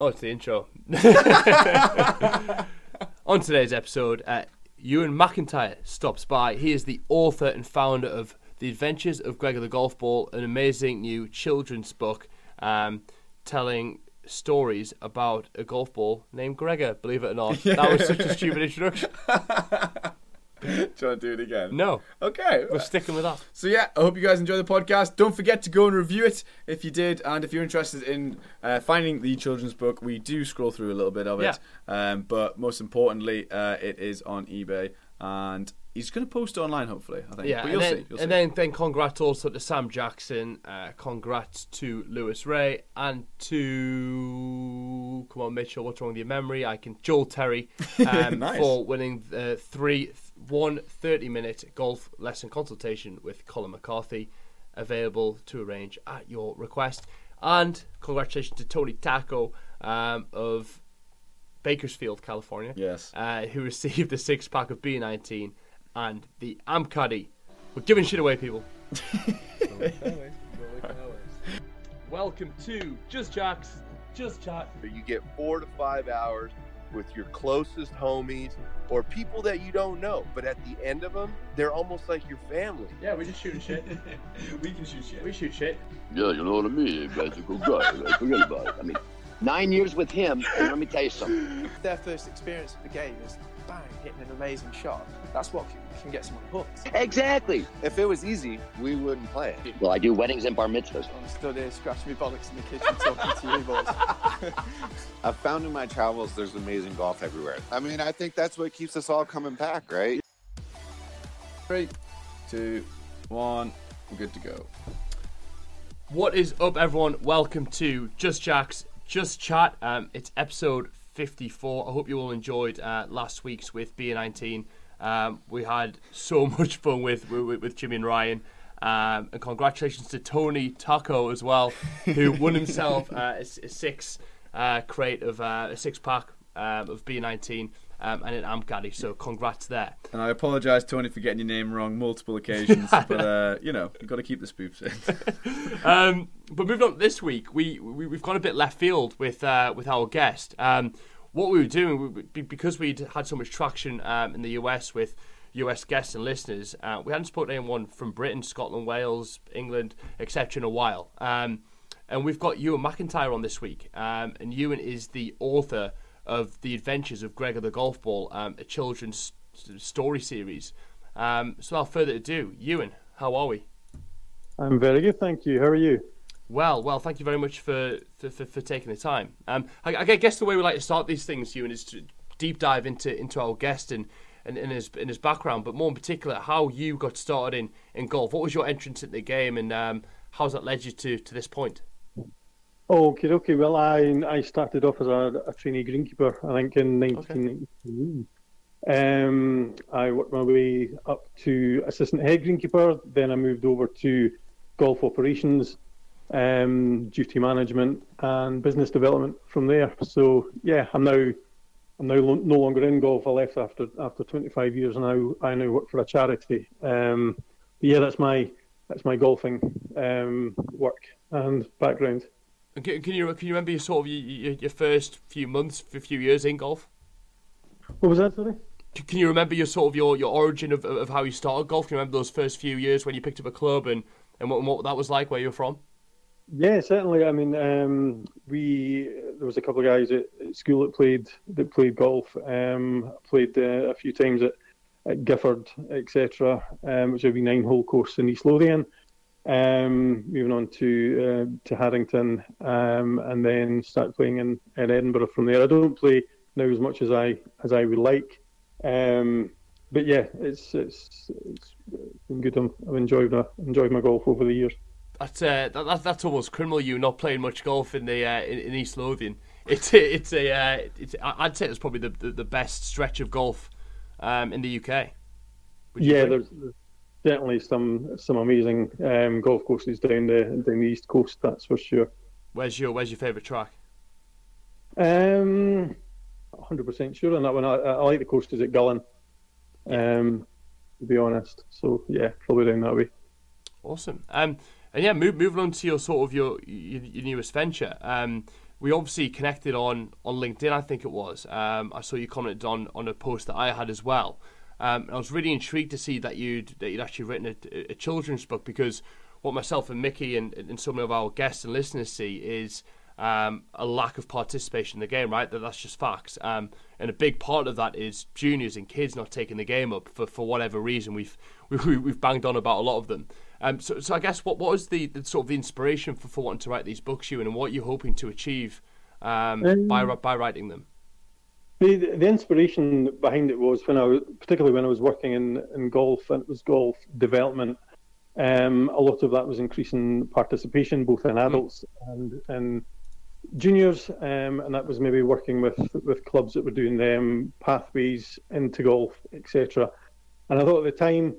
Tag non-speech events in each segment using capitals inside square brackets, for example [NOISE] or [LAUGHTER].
Oh, it's the intro. [LAUGHS] On today's episode, uh, Euan McIntyre stops by. He is the author and founder of The Adventures of Gregor the Golf Ball, an amazing new children's book um, telling stories about a golf ball named Gregor, believe it or not. [LAUGHS] That was such a stupid introduction. [LAUGHS] [LAUGHS] Do you want to do it again? No, Okay. we're sticking with that. So yeah, I hope you guys enjoy the podcast. Don't forget to go and review it if you did, and if you're interested in uh, finding the children's book, we do scroll through a little bit of it. Um, but most importantly, uh, it is on eBay, and he's going to post it online, hopefully. I think. Yeah, but and, you'll then, see. You'll and see. then then congrats also to Sam Jackson, uh, congrats to Lewis Ray, and to come on Mitchell, what's wrong with your memory? I can Joel Terry [LAUGHS] um, Nice. for winning the three one 30 minute golf lesson consultation with Colin McCarthy, available to arrange at your request. And congratulations to Tony Taco um, of Bakersfield, California yes. uh, who [LAUGHS] received the six pack of B19 and the Amcaddy. We're giving shit away, people. [LAUGHS] Welcome to Just Jacks, Just Chat. You get four to five hours with your closest homies or people that you don't know. But at the end of them, they're almost like your family. Yeah, we're just shooting shit. [LAUGHS] we can shoot shit. we shoot shit. Yeah, you know what I mean. You guys are good guys. Like, Forget about it. I mean, nine years with him, and let me tell you something. their first experience of the game is bang, hitting an amazing shot. That's what can, can get someone hooked. Exactly. If it was easy, we wouldn't play it. Well, I do weddings and bar mitzvahs. I'm stood here scratching my bollocks in the kitchen talking to you boys. [LAUGHS] I've found in my travels there's amazing golf everywhere. I mean, I think that's what keeps us all coming back, right? Three, two, one. We're good to go. What is up, everyone? Welcome to Just Jacks, Just Chat. Um, it's episode 54. I hope you all enjoyed uh, last week's with B19. Um, we had so [LAUGHS] much fun with with, with Jimmy and Ryan. Um, and congratulations to Tony Taco as well, who won himself [LAUGHS] uh, a, a six uh, crate of uh, a six pack um, of B19 um, and an Amcaddy. So congrats there. And I apologise, Tony, for getting your name wrong multiple occasions. [LAUGHS] but uh, you know, you've got to keep the spoofs in. Um, but moving on this week, we, we we've gone a bit left field with uh, with our guest. Um, what we were doing because we'd had so much traction um, in the US with US guests and listeners, uh, we hadn't spoken to anyone from Britain, Scotland, Wales, England, etc. in a while. Um, and we've got Euan McIntyre on this week, um, and Euan is the author of The Adventures of Gregor the Golf Ball, um, a children's story series. Um, so without further ado, Euan, how are we? I'm very good, thank you. How are you? Well, well, thank you very much for for, for, for taking the time. Um, I, I guess the way we like to start these things, Euan, is to deep dive into into our guest and, and, and his in his background, but more in particular, how you got started in, in golf. What was your entrance into the game, and um, how's that led you to, to this point? Okay, okay. Well, I I started off as a, a trainee greenkeeper, I think in 1993. Um, I worked my way up to assistant head greenkeeper. Then I moved over to golf operations, um, duty management, and business development from there. So yeah, I'm now I'm now lo- no longer in golf. I left after after 25 years, and now I now work for a charity. Um, but yeah, that's my that's my golfing um, work and background. And can, can you can you remember your sort of your, your, first few months, a few years in golf? What was that, sorry? Can you remember your sort of your, your origin of, of how you started golf? Can you remember those first few years when you picked up a club and, and what, and what that was like, where you're from? Yeah, certainly. I mean, um, we there was a couple of guys at, at school that played that played golf. Um, played uh, a few times at, at Gifford, etc., um, which would be nine hole course in East Lothian. Um, moving on to uh, to Haddington, um, and then start playing in, in Edinburgh from there. I don't play now as much as I as I would like, um, but yeah, it's it's it's been good. I've enjoyed my enjoyed my golf over the years. That's uh, that, that, that's almost criminal. You not playing much golf in the uh, in, in East Lothian. [LAUGHS] It's a, it's a uh, it's I'd say it's probably the, the, the best stretch of golf um, in the UK. Yeah, there's, there's definitely some some amazing um, golf courses down the down the east coast. That's for sure. Where's your Where's your favourite track? Um, 100% sure on that one. I, I like the coasters at Gullane. Um, to be honest. So yeah, probably down that way. Awesome. Um, and yeah, move, moving on to your sort of your your, your newest venture. Um, we obviously connected on on LinkedIn. I think it was. Um, I saw you commented on on a post that I had as well. Um, I was really intrigued to see that you'd that you'd actually written a, a children's book because what myself and Mickey and, and some of our guests and listeners see is um, a lack of participation in the game, right? That that's just facts. Um, and a big part of that is juniors and kids not taking the game up for, for whatever reason. We've [LAUGHS] we've, we've banged on about a lot of them. Um, so, so I guess what what was the, the sort of the inspiration for, for wanting to write these books, you and what you're hoping to achieve um, by Um, by writing them? The, the inspiration behind it was when I was, particularly when I was working in, in golf, and it was golf development. Um, a lot of that was increasing participation, both in adults and in juniors, um, and that was maybe working with with clubs that were doing them pathways into golf, etc. And I thought at the time,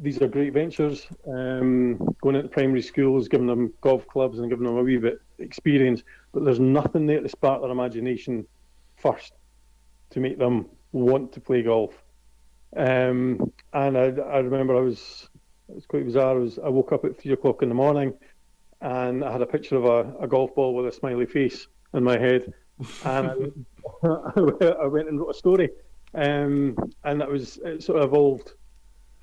these are great ventures. Um, going into primary schools, giving them golf clubs and giving them a wee bit experience, but there's nothing there to spark their imagination first to make them want to play golf. Um, and I, I remember I was it was quite bizarre. I was I woke up at three o'clock in the morning, and I had a picture of a, a golf ball with a smiley face in my head, and I, [LAUGHS] I went and wrote a story, um, and that was it sort of evolved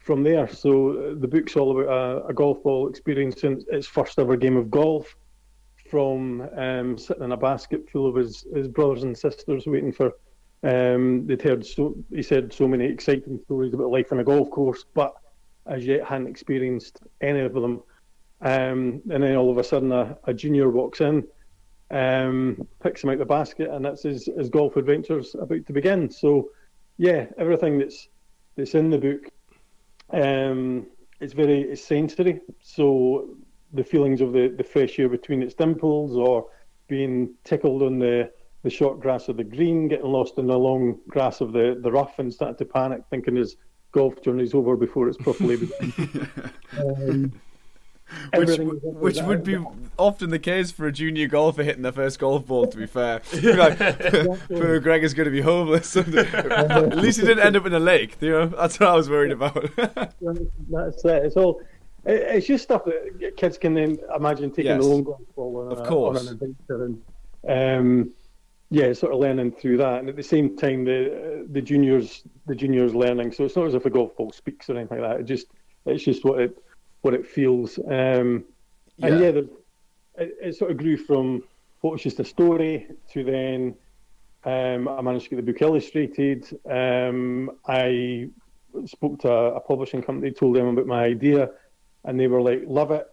from there. So uh, the book's all about a, a golf ball experiencing its first ever game of golf, from um, sitting in a basket full of his, his brothers and sisters waiting for. Um, they'd heard so he said so many exciting stories about life on a golf course, but as yet hadn't experienced any of them. Um, and then all of a sudden, a, a junior walks in, um, picks him out the basket, and that's his, his golf adventures about to begin. So, yeah, everything that's that's in the book, um, it's very it's sensory. So the feelings of the, the fresh air between its dimples, or being tickled on the, the short grass of the green, getting lost in the long grass of the, the rough, and starting to panic, thinking his golf journey's over before it's properly [LAUGHS] begun. [LAUGHS] um, Which, which would be often the case for a junior golfer hitting their first golf ball. To be fair, [LAUGHS] like, [LAUGHS] poor Greg is going to be homeless. [LAUGHS] At least he didn't end up in a lake. You know, that's what I was worried about. That's it. It's all. It's just stuff that kids can then imagine taking Yes. the long golf ball on, Of a, course. on an adventure, and um, yeah, sort of learning through that, and at the same time, the the juniors the juniors learning. So it's not as if a golf ball speaks or anything like that. It just it's just what it what it feels. Um, And Yeah. yeah, the, it, it sort of grew from what was just a story to then um, I managed to get the book illustrated. Um, I spoke to a, a publishing company, told them about my idea, and they were like, "Love it!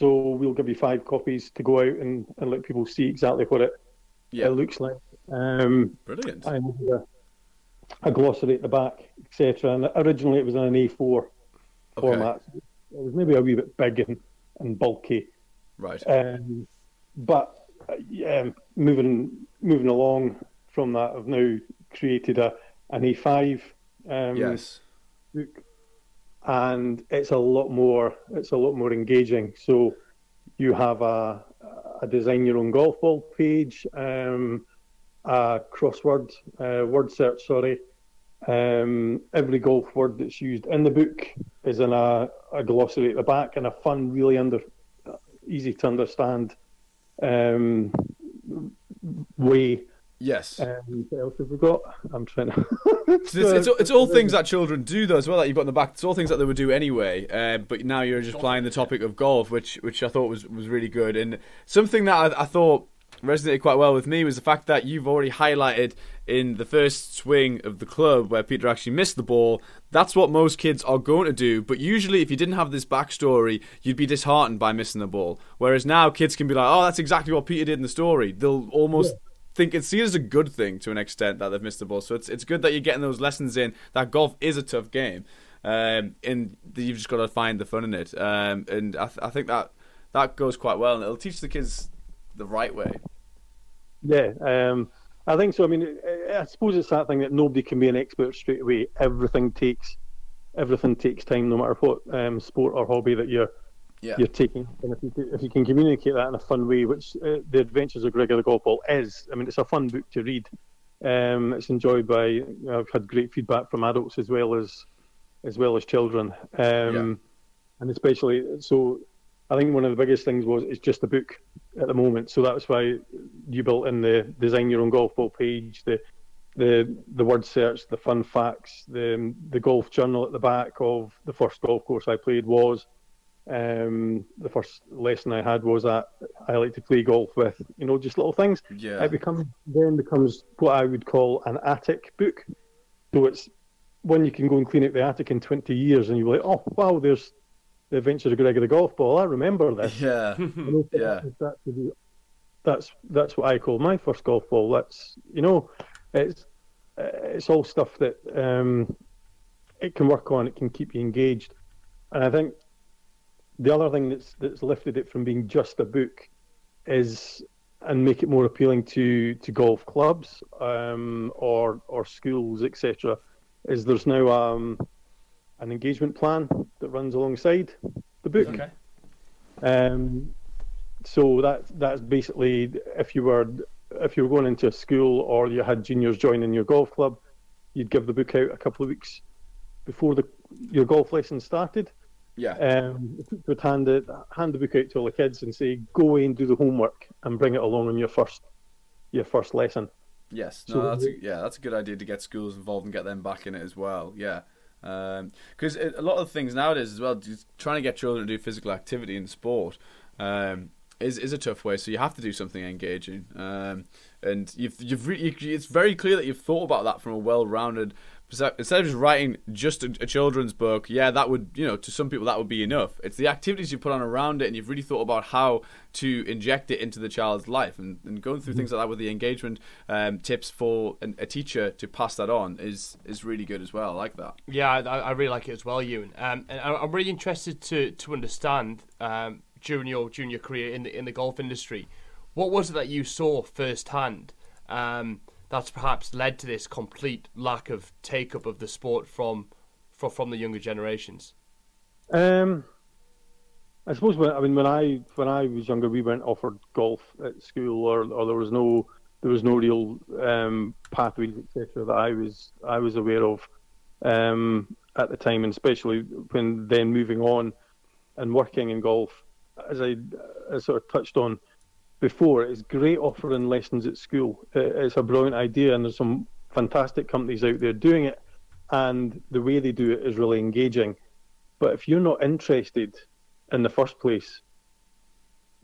So we'll give you five copies to go out and, and let people see exactly what it, Yeah. it looks like." Um, Brilliant. I had a, a glossary at the back, etc. And originally it was in an A4 format. It was maybe a wee bit big and, and bulky. Right. Um, but uh, yeah, um, moving moving along from that, I've now created a an A5 um, yes. book, and it's a lot more. It's a lot more engaging. So you have a a design your own golf ball page, um, a crossword uh, word search. Sorry. Um, every golf word that's used in the book is in a, a glossary at the back and a fun, really under easy to understand um, way. Yes. Um, what else have we got? I'm trying to. [LAUGHS] It's, it's, it's, all things that children do, though, as well. That you've got in the back. It's all things that they would do anyway. Uh, but now you're just applying the topic of golf, which which I thought was, was really good. And something that I, I thought resonated quite well with me was the fact that you've already highlighted in the first swing of the club where Peter actually missed the ball. That's what most kids are going to do. But usually, if you didn't have this backstory, you'd be disheartened by missing the ball. Whereas now, kids can be like, "Oh, that's exactly what Peter did in the story." They'll almost think it's seen as a good thing to an extent that they've missed the ball. So it's it's good that you're getting those lessons in that golf is a tough game, um, and you've just got to find the fun in it. Um, and I, th- I think that that goes quite well, and it'll teach the kids the right way. Yeah, um, I think so. I mean, I suppose it's that thing that nobody can be an expert straight away. Everything takes everything takes time, no matter what um, sport or hobby that you're Yeah. you're taking. And if you if you can communicate that in a fun way, which uh, the Adventures of Gregor the Golf is, I mean, it's a fun book to read. Um, it's enjoyed by. You know, I've had great feedback from adults as well as as well as children, um, and especially so. I think one of the biggest things was it's just a book at the moment, so that's why you built in the design your own golf ball page, the the the word search, the fun facts, the the golf journal at the back of the first golf course I played was. Um, the first lesson I had was that I like to play golf with, you know, just little things. Yeah. It becomes then becomes what I would call an attic book. So it's when you can go and clean out the attic in 20 years and you're like, oh, wow, there's the Adventures of Gregory the Golf Ball. I remember this. Yeah. yeah. That's, that's, that's what I call my first golf ball. That's, you know, it's, it's all stuff that um, it can work on, it can keep you engaged. And I think the other thing that's that's lifted it from being just a book is and make it more appealing to to golf clubs um, or or schools etc. Is there's now um, an engagement plan that runs alongside the book. Okay. Um, so that that's basically if you were if you were going into a school or you had juniors joining your golf club, you'd give the book out a couple of weeks before the your golf lesson started. Yeah. Um, would hand it, hand the book out to all the kids and say, "Go away and do the homework and bring it along on your first, your first lesson." Yes. No, So- that's a, yeah, that's a good idea to get schools involved and get them back in it as well. Yeah. Because a lot of things nowadays as well, trying to get children to do physical activity in sport um, is is a tough way. So you have to do something engaging, um, and you've you've re- it's very clear that you've thought about that from a well-rounded. Instead of just writing just a, a children's book, yeah, that would you know to some people that would be enough. It's the activities you put on around it, and you've really thought about how to inject it into the child's life, and, and going through things like that with the engagement um, tips for an, a teacher to pass that on is is really good as well. I like that. Yeah, I, I really like it as well, Euan. Um, and I'm really interested to to understand um, during your junior career in the in the golf industry, what was it that you saw firsthand um, that's perhaps led to this complete lack of take up of the sport from from, from the younger generations? Um, I suppose when I mean when I when I was younger, we weren't offered golf at school, or, or there was no there was no real um, pathways etc. that I was I was aware of um, at the time, and especially when then moving on and working in golf, as I, I sort of touched on before, it's great offering lessons at school. It's a brilliant idea, and there's some fantastic companies out there doing it, and the way they do it is really engaging. But if you're not interested in the first place,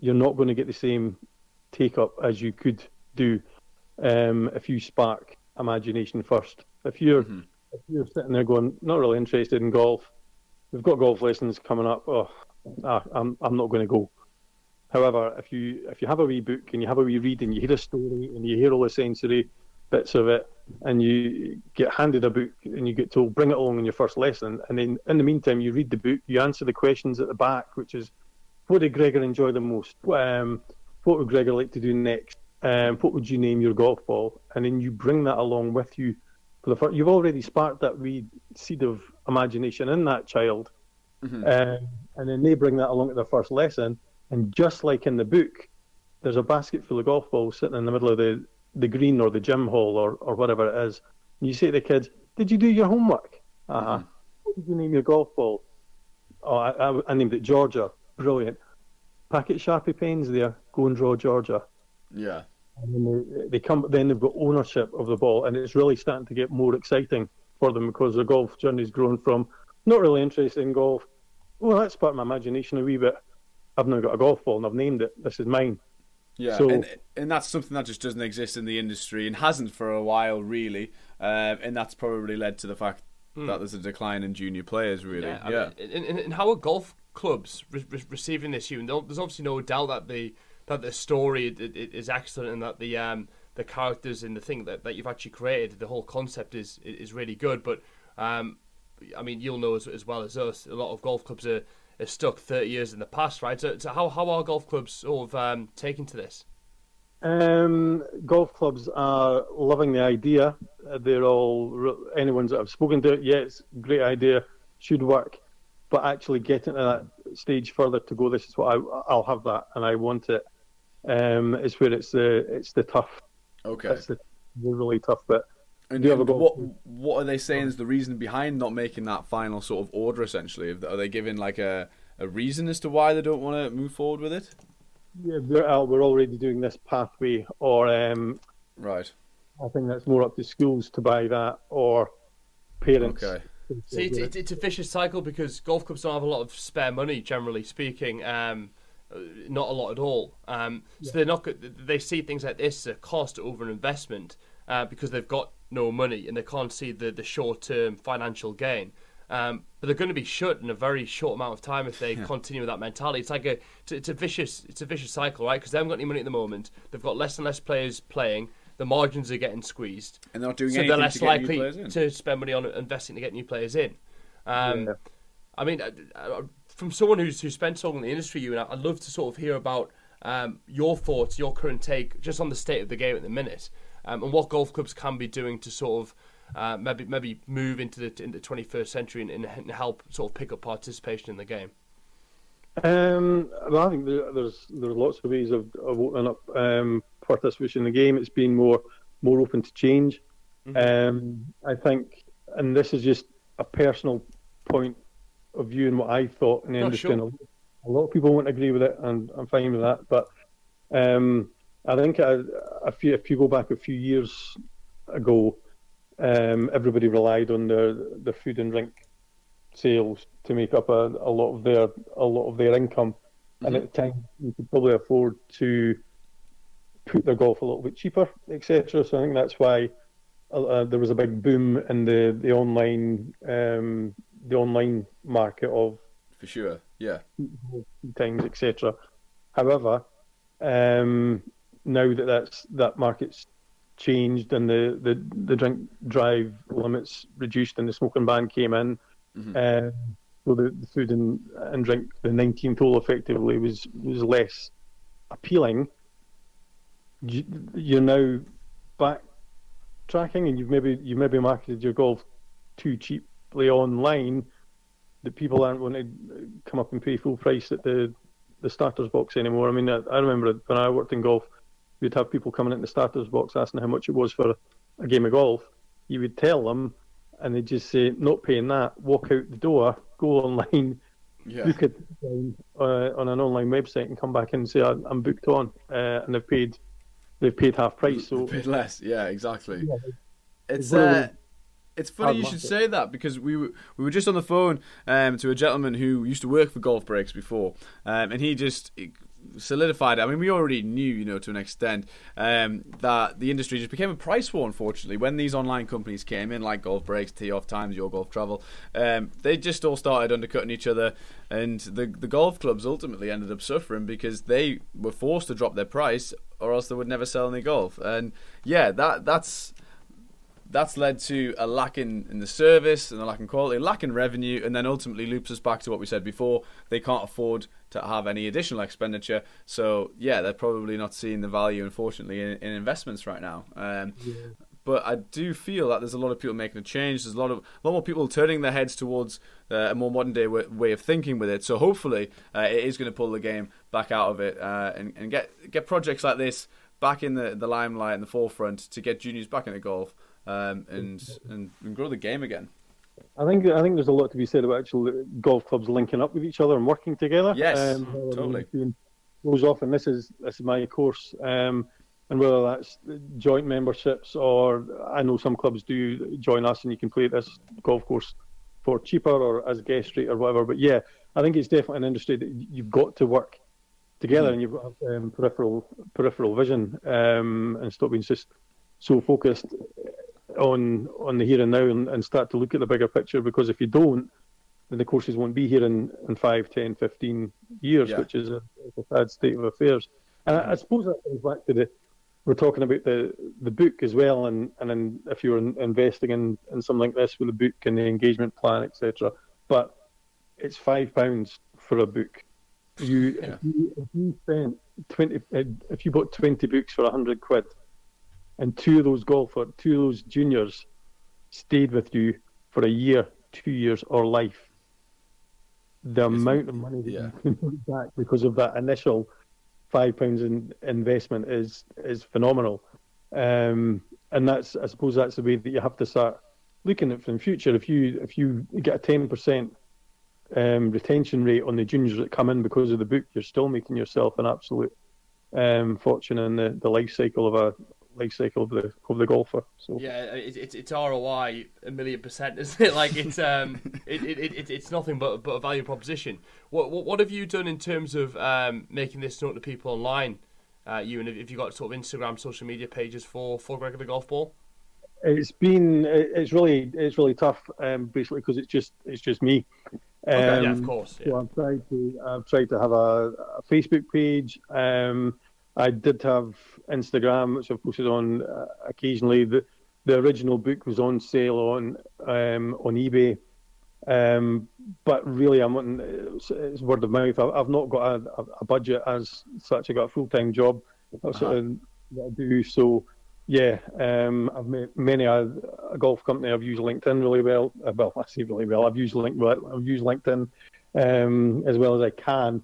you're not going to get the same take up as you could do um, if you spark imagination first. If you're if you're sitting there going, not really interested in golf, we've got golf lessons coming up. Oh, ah, I'm I'm not going to go. However, if you if you have a wee book and you have a wee read and you hear a story and you hear all the sensory bits of it and you get handed a book and you get told bring it along in your first lesson and then in the meantime you read the book you answer the questions at the back which is what did Gregor enjoy the most? Um, what would Gregor like to do next? Um, what would you name your golf ball? And then you bring that along with you for the first, you've already sparked that wee seed of imagination in that child. Um, and then they bring that along to their first lesson and just like in the book there's a basket full of golf balls sitting in the middle of the, the green or the gym hall or, or whatever it is. And you say to the kids, Did you do your homework? Uh huh. What did you name your golf ball? Oh, I, I, I named it Georgia. Brilliant. Packet Sharpie pens there. Go and draw Georgia. Yeah. And then they, they come, then they've got ownership of the ball, and it's really starting to get more exciting for them because their golf journey's grown from not really interested in golf. Well, that's part of my imagination a wee bit. I've now got a golf ball and I've named it. This is mine. Yeah, So- and and that's something that just doesn't exist in the industry and hasn't for a while, really. Um, and that's probably led to the fact that there's a decline in junior players, really. Yeah, Yeah, I mean, and, and, and how are golf clubs re- re- receiving this? You, there's obviously no doubt that the that the story i- i- is excellent and that the um the characters and the thing that, that you've actually created, the whole concept is is really good. But um, I mean, you'll know as, as well as us, a lot of golf clubs are, are stuck 30 years in the past, right? So, so how how are golf clubs sort of um, taking to this? Um, golf clubs are loving the idea. Uh, They're all anyone's that I've spoken to. Yeah, it's a great idea, should work, but actually getting to that stage further to go. This is what I I'll have that and I want it. Um, it's where it's the it's the tough. okay. It's the, the really tough bit. And do you have a and what what are they saying is the reason behind not making that final sort of order? Essentially, are they giving like a a reason as to why they don't want to move forward with it? Yeah, we're, uh, we're already doing this pathway, or um, right. I think that's more up to schools to buy that, or parents. Okay. See, it's, it's, it's, a vicious cycle because golf clubs don't have a lot of spare money, generally speaking. Um, uh, not a lot at all. Um, so yeah. they're not. They see things like this as a cost over an investment uh, because they've got no money and they can't see the, the short term financial gain. Um, but they're going to be shut in a very short amount of time if they yeah. continue with that mentality. It's like a it's, it's a vicious it's a vicious cycle, right? Because they haven't got any money at the moment. They've got less and less players playing. The margins are getting squeezed, and they're not doing so they're less likely to spend money on investing to get new players in. Um, yeah. I mean, uh, uh, from someone who's who spent so long in the industry, you and I'd love to sort of hear about um, your thoughts, your current take, just on the state of the game at the minute, um, and what golf clubs can be doing to sort of uh, maybe maybe move into the into the 21st century and, and, help sort of pick up participation in the game. Um, well, I think there, there's there's lots of ways of, of opening up um, participation in the game. It's been more more open to change. Mm-hmm. Um, I think, and this is just a personal point of view and what I thought in the industry. Sure. A lot of people won't agree with it, and I'm fine with that. But um, I think a, a few, if you go back a few years ago, um, everybody relied on their, their food and drink sales to make up a, a lot of their a lot of their income, mm-hmm. and at the time you could probably afford to put their golf a little bit cheaper, etc. So I think that's why uh, uh, there was a big boom in the the online um, the online market of for sure, yeah, times etc. However, um, now that that's that market's changed and the, the, the drink drive limits reduced and the smoking ban came in. Mm-hmm. Uh, so the, the, food and, and drink, the 19th hole effectively was was less appealing. You, are now back tracking, and you've maybe you maybe marketed your golf too cheaply online that people aren't going to come up and pay full price at the the starters box anymore. I mean, I, I remember when I worked in golf, you'd have people coming in the starters box asking how much it was for a game of golf. You would tell them, and they'd just say, "Not paying that." Walk out the door, [LAUGHS] go online, yeah. book it uh, on an online website, and come back and say, "I'm booked on," uh, and they've paid they've paid half price. So paid less. Yeah, exactly. Yeah, it's uh, it's funny you should say that because we were, we were just on the phone um, to a gentleman who used to work for Golf Breaks before, um, and he just solidified. I mean, we already knew, you know, to an extent, um, that the industry just became a price war. Unfortunately, when these online companies came in, like Golf Breaks, Tee Off Times, Your Golf Travel, um, they just all started undercutting each other, and the the golf clubs ultimately ended up suffering because they were forced to drop their price, or else they would never sell any golf. And yeah, that that's that's led to a lack in, in the service and a lack in quality, a lack in revenue, and then ultimately loops us back to what we said before. They can't afford to have any additional expenditure. So, yeah, they're probably not seeing the value, unfortunately, in, in investments right now. Um, yeah. But I do feel that there's a lot of people making a change. There's a lot of a lot more people turning their heads towards uh, a more modern day way, way, of thinking with it. So hopefully, uh, it is going to pull the game back out of it uh, and, and get get projects like this back in the, the limelight and the forefront to get juniors back into golf um, and, and and grow the game again. I think I think there's a lot to be said about actual golf clubs linking up with each other and working together. Yes, um, totally. Goes off, and this is this is my course, um, and whether that's joint memberships or I know some clubs do join us and you can play this golf course for cheaper or as a guest rate or whatever. But yeah, I think it's definitely an industry that you've got to work together, mm-hmm. and you've got um, peripheral peripheral vision um, and stop being just so focused on on the here and now and, and start to look at the bigger picture because if you don't then the courses won't be here in, in 5, 10, 15 years, yeah. which is a, a, sad state of affairs. And I, I, suppose that comes back to the we're talking about the the book as well, and and in, if you're in, investing in, in something like this with a book and the engagement plan, etc. But it's five pounds for a book. You, yeah. if you if you spent twenty if you bought twenty books for a hundred quid, and two of those golfers, two of those juniors, stayed with you for a year, two years, or life. The it's, amount of money that yeah. you can put back because of that initial five pounds in investment is is phenomenal, um, and that's I suppose that's the way that you have to start looking at from future. If you if you get a ten percent um, retention rate on the juniors that come in because of the book, you're still making yourself an absolute um, fortune in the, the life cycle of a life cycle of the of the golfer. So yeah, it's it's, it's ROI a million percent, [LAUGHS] isn't it? Like it's um it, it, it, it's nothing but but a value proposition. What what, what have you done in terms of um, making this known to people online? Uh, you and if you got sort of Instagram, social media pages for for Gregor the Golf Ball? It's been it's really it's really tough, um, basically because it's just it's just me. Um, okay, yeah, of um, course. Yeah. So I've tried to I've tried to have a, a Facebook page. Um, I did have Instagram, which I've posted on uh, occasionally. The the original book was on sale on um, on eBay, um, but really I'm on it's, it's word of mouth. I, have not got a, a, budget as such. I got a full time job. That's uh-huh. what I do. So yeah, um, I've made many a, a, golf company. I've used LinkedIn really well. Uh, well, I say really well. I've used link. I've used LinkedIn um, as well as I can.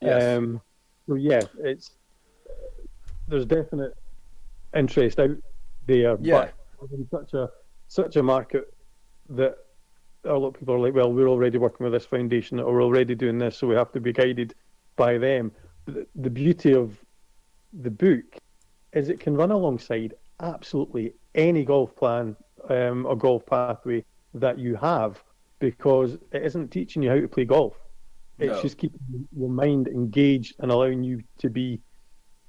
Yes. Um, so yeah, it's there's definite interest out there. Yeah. But in such a such a market that a lot of people are like, well, we're already working with this foundation, or we're already doing this, so we have to be guided by them. The, the beauty of the book is it can run alongside absolutely any golf plan um, or golf pathway that you have because it isn't teaching you how to play golf. It's no. just keeping your mind engaged and allowing you to be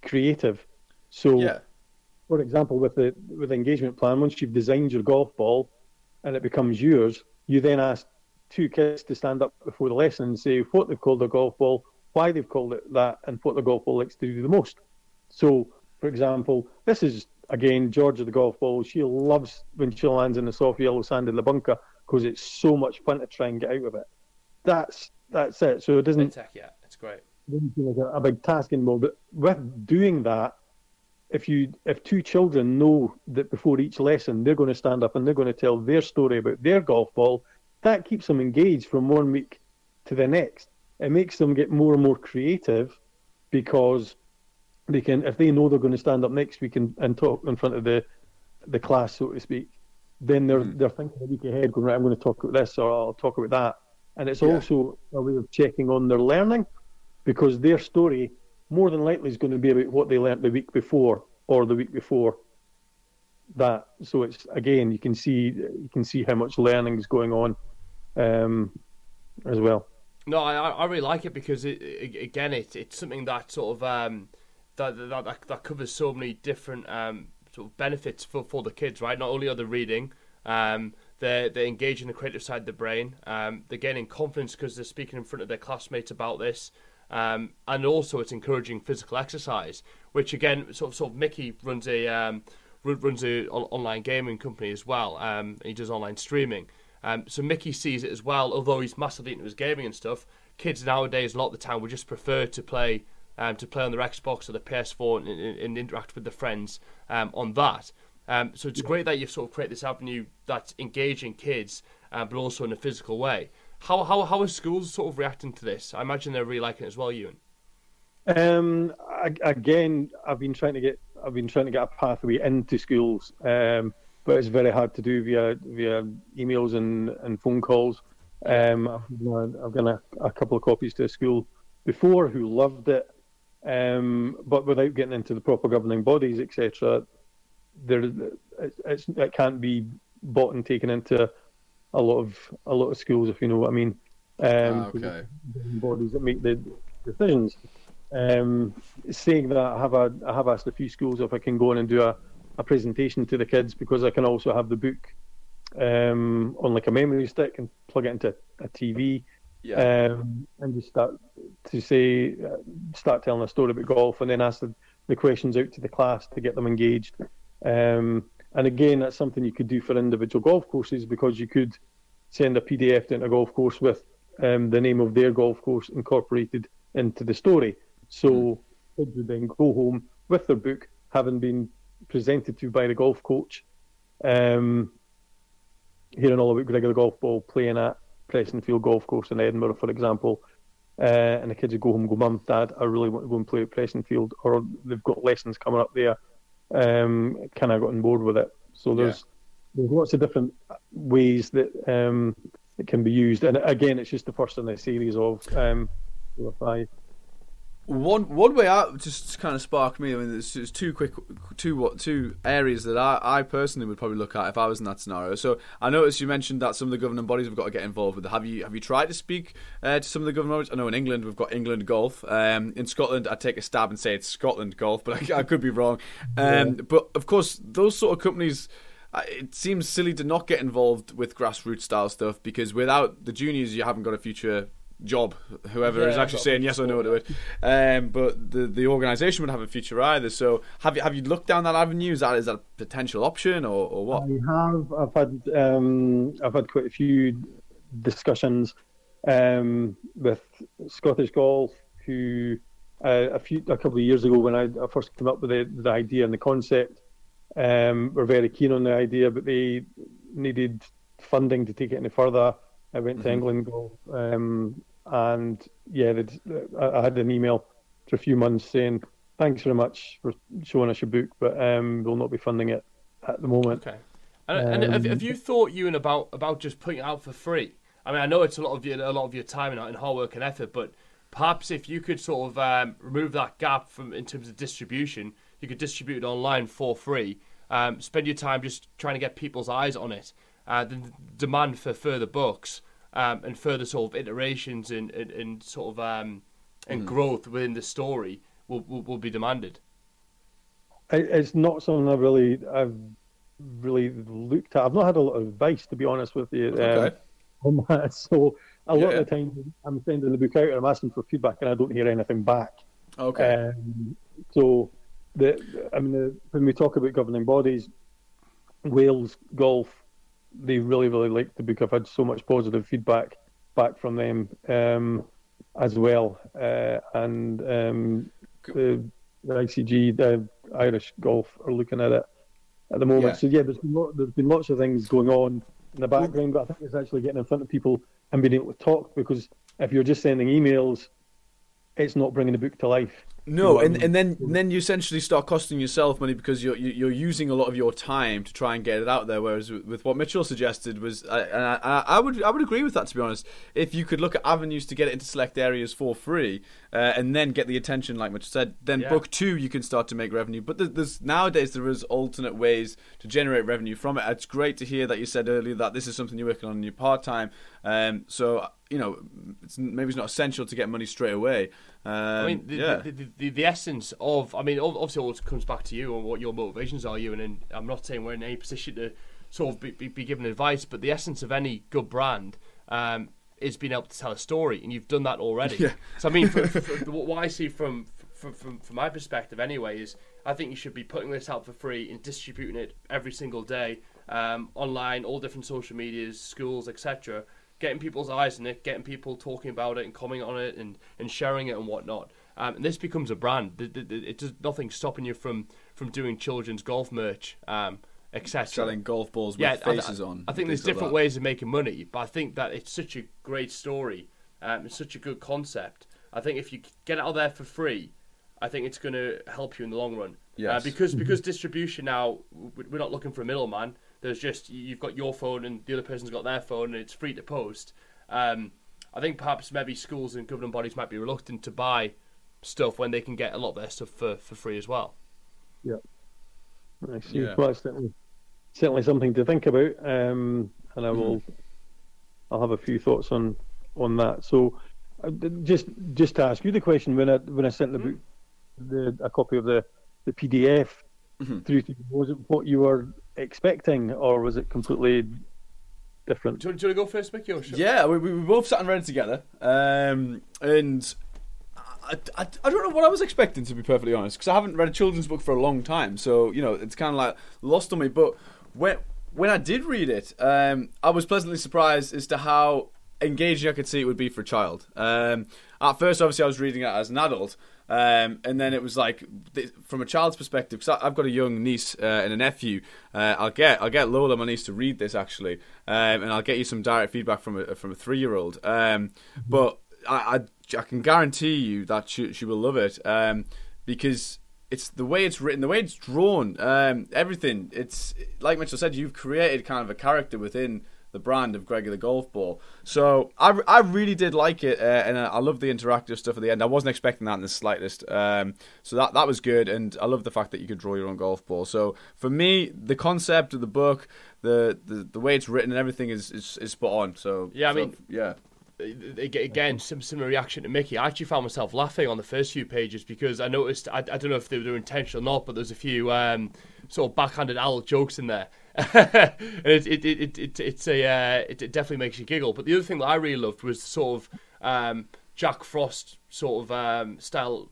creative. So, yeah. for example, with the with the engagement plan, once you've designed your golf ball and it becomes yours, you then ask two kids to stand up before the lesson and say what they've called their golf ball, why they've called it that, and what the golf ball likes to do the most. So, for example, this is again Georgia the golf ball. She loves when she lands in the soft yellow sand in the bunker because it's so much fun to try and get out of it. That's that's it. So it doesn't. Tech, yeah, it's great like a, a big task anymore. But with doing that, if you if two children know that before each lesson they're going to stand up and they're going to tell their story about their golf ball, that keeps them engaged from one week to the next. It makes them get more and more creative because they can if they know they're going to stand up next week and, and talk in front of the the class, so to speak, then they're mm. they're thinking a week ahead, going right, I'm going to talk about this or I'll talk about that, and it's yeah. also a way of checking on their learning because their story more than likely is going to be about what they learnt the week before or the week before that. So it's again, you can see you can see how much learning is going on um, as well. No, I, I really like it because it, again, it, it's something that sort of um, that, that that covers so many different um, sort of benefits for, for the kids, right? Not only are they reading, um, they're they're engaging the creative side of the brain. Um, they're gaining confidence because they're speaking in front of their classmates about this. Um, and also it's encouraging physical exercise, which again, sort of, sort of Mickey runs a um, runs a online gaming company as well. Um, he does online streaming. Um, so Mickey sees it as well, although he's massively into his gaming and stuff. Kids nowadays, a lot of the time, would just prefer to play um, to play on their Xbox or the PS4 and, and, and interact with their friends um, on that. Um, so it's great that you've sort of created this avenue that's engaging kids, uh, but also in a physical way. How how how are schools sort of reacting to this? I imagine they're really liking it as well, Euan. Um, again, I've been trying to get I've been trying to get a pathway into schools, um, but it's very hard to do via via emails and, and phone calls. Um, I've, given a, a, couple of copies to a school before who loved it, um, but without getting into the proper governing bodies, etc. There, it's, it can't be bought and taken into a lot of a lot of schools, if you know what I mean. Um, ah, okay. Bodies that make the decisions. Um, saying that, I have a, I have asked a few schools if I can go in and do a, a presentation to the kids because I can also have the book um, on like a memory stick and plug it into a TV. Yeah. Um, and just start to say, uh, start telling a story about golf, and then ask the, the questions out to the class to get them engaged. Um, and again, that's something you could do for individual golf courses because you could send a PDF to a golf course with um, the name of their golf course incorporated into the story. So mm. kids would then go home with their book, having been presented to by the golf coach, um, hearing all about Gregor the golf ball playing at Prestonfield Golf Course in Edinburgh, for example. Uh, and the kids would go home and go, Mum, Dad, I really want to go and play at Prestonfield, or they've got lessons coming up there um, kind of got on board with it. So there's yeah. there's lots of different ways that um, that can be used. And again, it's just the first in a series of um, four or five. One one way out just kind of sparked me. I mean, there's, there's two quick, two what two areas that I, I personally would probably look at if I was in that scenario. So I noticed you mentioned that some of the governing bodies have got to get involved with. It. Have you have you tried to speak uh, to some of the governing bodies? I know in England we've got England Golf. Um, in Scotland, I take a stab and say it's Scotland Golf, but [LAUGHS] I, I could be wrong. Um, yeah. But of course, those sort of companies it seems silly to not get involved with grassroots style stuff because without the juniors, you haven't got a future job. Whoever yeah, is actually saying yes or no to it, [LAUGHS] um, but the the organisation would have a future either. So have you have you looked down that avenue? Is that is that a potential option or, or what? I have. I've had um, I've had quite a few discussions um, with Scottish Golf, who uh, a few a couple of years ago when I, I first came up with the, the idea and the concept, um, were very keen on the idea, but they needed funding to take it any further. I went to mm-hmm. England Golf, um, and yeah, I had an email for a few months saying thanks very much for showing us your book, but um, we'll not be funding it at the moment. Okay. And, um, and have, have, you thought, Euan, about about just putting it out for free? I mean, I know it's a lot of your, a lot of your time and, and hard work and effort, but perhaps if you could sort of um, remove that gap from in terms of distribution, you could distribute it online for free. Um, spend your time just trying to get people's eyes on it. Uh, the demand for further books um, and further sort of iterations and, and, and sort of um, and mm. growth within the story will, will, will be demanded. It's not something I've really I've really looked at. I've not had a lot of advice to be honest with you okay. um, on that. [LAUGHS] So a lot yeah. of the time I'm sending the book out and I'm asking for feedback and I don't hear anything back. Okay. Um, so the I mean the, when we talk about governing bodies, Wales Golf they really really liked the book. I've had so much positive feedback back from them um, as well, uh, and um, the, the, ICG, the Irish Golf, are looking at it at the moment. Yeah. So yeah, there's been, lot, there's been lots of things going on in the background, but I think it's actually getting in front of people and being able to talk because if you're just sending emails, it's not bringing the book to life. No, and, and then and then you essentially start costing yourself money because you're you're using a lot of your time to try and get it out there. Whereas with what Mitchell suggested was, I, I, I would I would agree with that to be honest. If you could look at avenues to get it into select areas for free, uh, and then get the attention, like Mitchell said, then yeah. book two you can start to make revenue. But there's, there's nowadays there is alternate ways to generate revenue from it. It's great to hear that you said earlier that this is something you're working on in your part time. Um, so you know, it's, maybe it's not essential to get money straight away. Um, I mean, the, yeah. the, the, the, the, essence of, I mean, obviously, all comes back to you and what your motivations are. You and I'm not saying we're in any position to sort of be, be, be given advice, but the essence of any good brand um, is being able to tell a story, and you've done that already. Yeah. So I mean, for, for, for, what I see from, from from from my perspective, anyway, is I think you should be putting this out for free and distributing it every single day um, online, all different social medias, schools, etc getting people's eyes on it, getting people talking about it and commenting on it and, and sharing it and whatnot. Um, and this becomes a brand. It, does nothing stopping you from, from doing children's golf merch, um, etc. Selling golf balls with yeah, faces I, on. I think there's different like ways of making money, but I think that it's such a great story. Um, it's such a good concept. I think if you get it out there for free, I think it's going to help you in the long run. Yes. Uh, because because distribution now, we're not looking for a middleman. There's just you've got your phone and the other person's got their phone and it's free to post. Um, I think perhaps maybe schools and governing bodies might be reluctant to buy stuff when they can get a lot of their stuff for, for free as well. Yeah, I see. Yeah. Well, certainly, certainly something to think about, um, and I will. Mm-hmm. I'll have a few thoughts on on that. So, uh, just just to ask you the question when I when I sent the mm-hmm. book, the a copy of the the PDF mm-hmm. through to you, was it what you were expecting, or was it completely different? Do you, do you want to go first, Mickey? Or yeah, we, we both sat and read it together, um, and I, I, I, don't know what I was expecting to be perfectly honest, because I haven't read a children's book for a long time, so you know it's kind of like lost on me. But when when I did read it, um, I was pleasantly surprised as to how engaging I could see it would be for a child. Um, at first, obviously, I was reading it as an adult, um, and then it was like, from a child's perspective, because I've got a young niece uh, and a nephew. Uh, I'll get I'll get Lola, my niece, to read this actually, um, and I'll get you some direct feedback from a from a three year old. Um, but I, I, I can guarantee you that she she will love it um, because it's the way it's written, the way it's drawn, um, everything. It's like Mitchell said, you've created kind of a character within the brand of Gregor the golf ball. So I, I really did like it, uh, and I love the interactive stuff at the end. I wasn't expecting that in the slightest. Um, so that that was good, and I love the fact that you could draw your own golf ball. So for me, the concept of the book, the the, the way it's written, and everything is, is, is spot on. So yeah, I so, mean, yeah. Again, some similar reaction to Mickey. I actually found myself laughing on the first few pages because I noticed I, I don't know if they were intentional or not, but there's a few um, sort of backhanded adult jokes in there. [LAUGHS] and it, it, it, it, it's a uh, it, definitely makes you giggle. But the other thing that I really loved was the sort of um, Jack Frost sort of um, style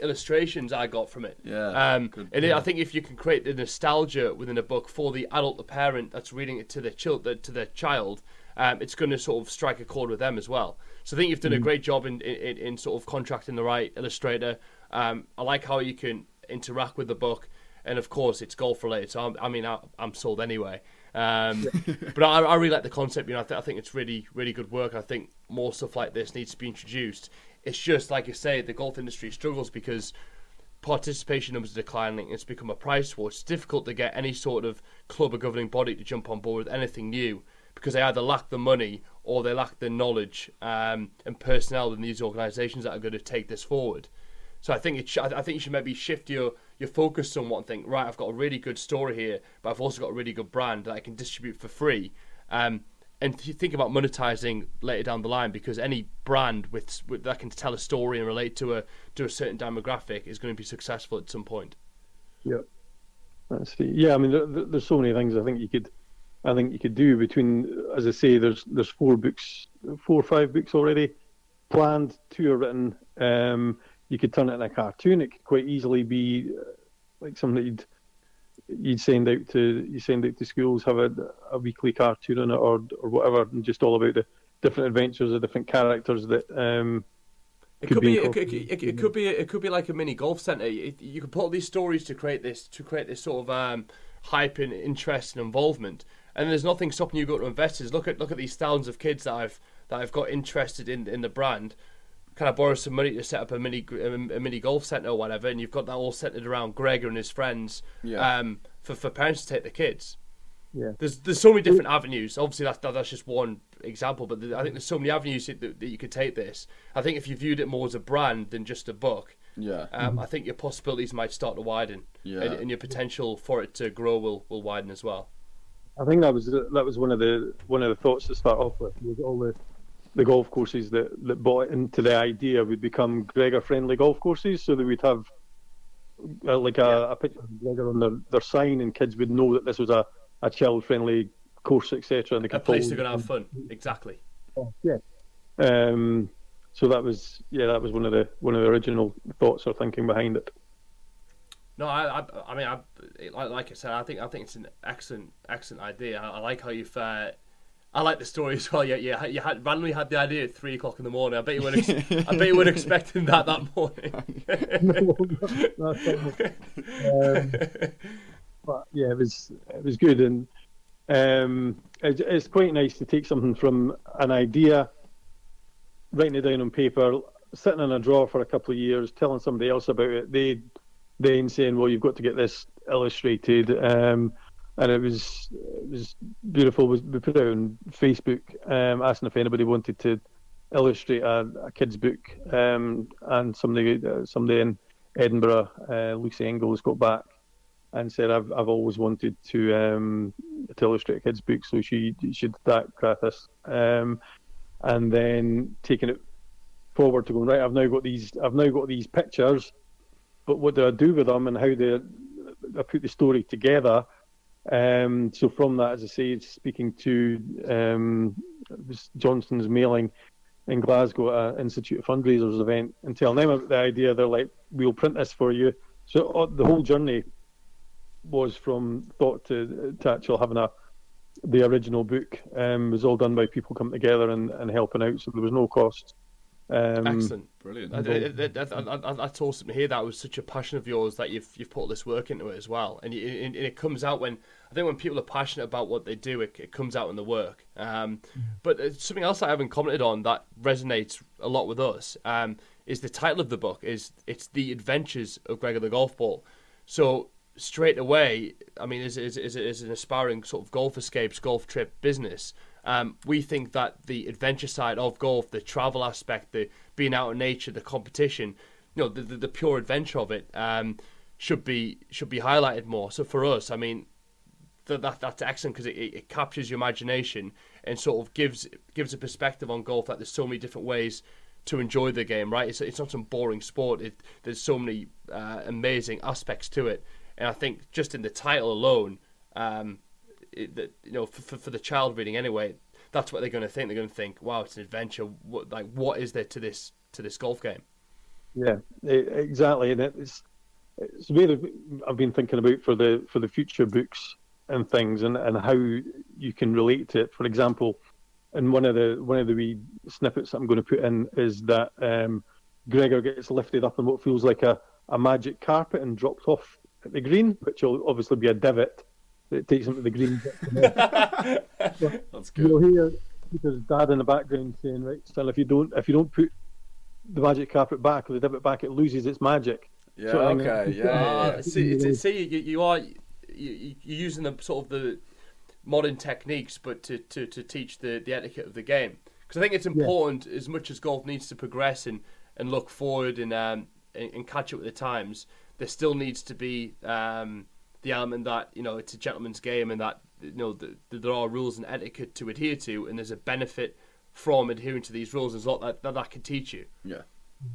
illustrations I got from it. Yeah. Um, and it, I think if you can create the nostalgia within a book for the adult, the parent that's reading it to their child, to their child, um, it's going to sort of strike a chord with them as well. So I think you've done mm. a great job in, in, in sort of contracting the right illustrator. Um, I like how you can interact with the book and of course it's golf related. So I'm, i mean, I, am sold anyway. Um, [LAUGHS] but I, I, really like the concept. You know, I, th- I, think it's really, really good work. I think more stuff like this needs to be introduced. It's just like you say, the golf industry struggles because participation numbers are declining. It's become a price war. It's difficult to get any sort of club or governing body to jump on board with anything new because they either lack the money or they lack the knowledge um, and personnel in these organisations that are going to take this forward. So I think it sh- I think you should maybe shift your your focused on one thing. right, I've got a really good story here, but I've also got a really good brand that I can distribute for free. Um, and think about monetizing later down the line because any brand with, with, that can tell a story and relate to a to a certain demographic is going to be successful at some point. Yeah, that's the, yeah. I mean, there, there's so many things I think you could, I think you could do between, as I say, there's there's four books, four or five books already planned. Two are written. Um, you could turn it into a cartoon. It could quite easily be uh, like something that you'd you'd send out to you send out to schools, have a, a weekly cartoon on it or or whatever, and just all about the different adventures of different characters that. Um, it could, be, it, could, it, it, could be it could be like a mini golf center. you could put all these stories to create this to create this sort of um, hype and interest and involvement. And there's nothing stopping you go to investors. Look at look at these thousands of kids that I've that I've got interested in in the brand kind of borrow some money to set up a mini a mini golf centre or whatever, and you've got that all centered around Gregor and his friends yeah. um, for for parents to take the kids. Yeah. There's there's so many different avenues. Obviously, that's that's just one example, but I think there's so many avenues that, that you could take this. I think if you viewed it more as a brand than just a book, yeah, um. I think your possibilities might start to widen, yeah. and, and, your potential for it to grow will, will widen as well. I think that was that was one of the one of the thoughts to start off with was all the the golf courses that, that bought into the idea would become Gregor friendly golf courses, so that we'd have uh, like a, yeah. a, picture of Gregor on their, their sign, and kids would know that this was a, a child friendly course, etc. And they could a place to go and have fun. Exactly. Oh, yeah. Um, so that was yeah, that was one of the one of the original thoughts or thinking behind it. No, I, I, I mean, I, like I said, I think I think it's an excellent, excellent idea. I, I like how you've uh, I like the story as well. Yeah, yeah. You had randomly had the idea at three o'clock in the morning. I bet you weren't. Ex- I bet you weren't [LAUGHS] expecting that that morning. [LAUGHS] no, um, but yeah, it was it was good, and um, it, it's quite nice to take something from an idea, writing it down on paper, sitting in a drawer for a couple of years, telling somebody else about it. They then saying, "Well, you've got to get this illustrated." Um, and it was it was beautiful. We put it on Facebook, um, asking if anybody wanted to illustrate a, a kid's book, um, and somebody uh, somebody in Edinburgh, uh, Lucy Engels, got back and said, "I've I've always wanted to um, to illustrate a kid's book, so she should that Krathis." Um, and then taking it forward to going right, I've now got these I've now got these pictures, but what do I do with them and how do I put the story together? Um, so from that, as I say, speaking to um, Johnston's mailing in Glasgow at an Institute of Fundraisers event and telling them about the idea, they're like, "We'll print this for you." So uh, the whole journey was from thought to, to actual having a the original book um, was all done by people coming together and, and helping out, so there was no cost. Um, Excellent, brilliant. that's awesome to hear. That was such a passion of yours that you've you've put all this work into it as well, and, you, and it comes out when I think when people are passionate about what they do, it, it comes out in the work. Um, mm. but something else I haven't commented on that resonates a lot with us um, is the title of the book. is It's the Adventures of Gregor the Golf Ball. So straight away, I mean, as, as, as an aspiring sort of golf escapes, golf trip business, Um, we think that the adventure side of golf, the travel aspect, the being out in nature, the competition, you know, the the, the pure adventure of it, um, should be should be highlighted more. So for us, I mean, that, that that's excellent because it, it, captures your imagination and sort of gives gives a perspective on golf that there's so many different ways to enjoy the game. Right, it's it's not some boring sport. It, there's so many uh, amazing aspects to it, and I think just in the title alone, um, it, you know, for, for, the child reading anyway, that's what they're going to think. They're going to think, "Wow, it's an adventure. What like what is there to this to this golf game?" Yeah, exactly, and it's it's way I've been thinking about for the for the future books and things, and, and how you can relate to it. For example, in one of the one of the wee snippets I'm going to put in is that um, Gregor gets lifted up on what feels like a, a magic carpet and dropped off at the green, which will obviously be a divot that takes him to the green. [LAUGHS] That's good. You'll hear Peter's dad in the background saying, "Right, son, if you don't if you don't put the magic carpet back or the divot back, it loses its magic." Yeah. okay. Yeah. yeah, yeah. See, see, you, you are you, you're using the sort of the modern techniques, but to, to, to teach the, the etiquette of the game. Because I think it's important yeah. as much as golf needs to progress and, and look forward and, um, and, and catch up with the times. There still needs to be um, the element that you know it's a gentleman's game and that you know the, the, there are rules and etiquette to adhere to, and there's a benefit from adhering to these rules. There's a lot that that, that can teach you. Yeah.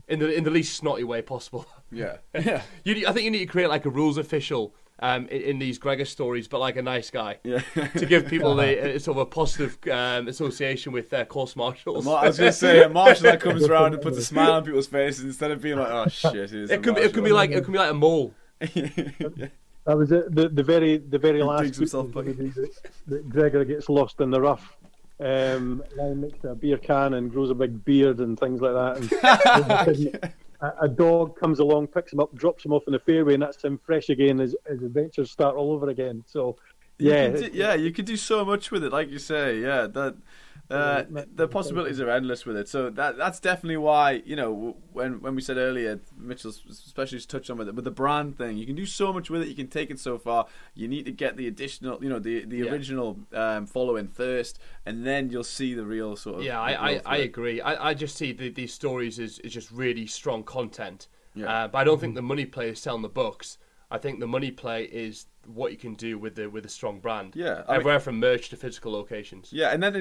In the in the least snotty way possible. [LAUGHS] Yeah. Yeah. you, I think you need to create like a rules official um, in, in, these Gregor stories, but like a nice guy. Yeah. [LAUGHS] to give people the, [LAUGHS] sort of a positive um, association with their course marshals. I was going to say a marshal that comes around and puts a smile on people's faces instead of being like, "Oh shit." It could be. It could be like. It could be like a mole. That was it. The, the very the very last himself, that, that Gregor gets lost in the rough. Um, Ryan makes a beer can and grows a big beard and things like that. And, [LAUGHS] a, dog comes along, picks him up, drops him off in the fairway, and that's him fresh again. His, his adventures start all over again. So, yeah, you do, yeah, you could do so much with it, like you say. Yeah, that uh, the possibilities are endless with it. So that that's definitely why you know when when we said earlier, Mitchell especially touched on with it with the brand thing. You can do so much with it. You can take it so far. You need to get the additional, you know, the the yeah. original um, following first, and then you'll see the real sort of. Yeah, I I, I agree. I, I just see the, these stories as, as just really strong content. Yeah. Uh, but I don't think the money play is selling the books. I think the money play is what you can do with the with a strong brand. Yeah, I everywhere mean, from merch to physical locations. Yeah, and then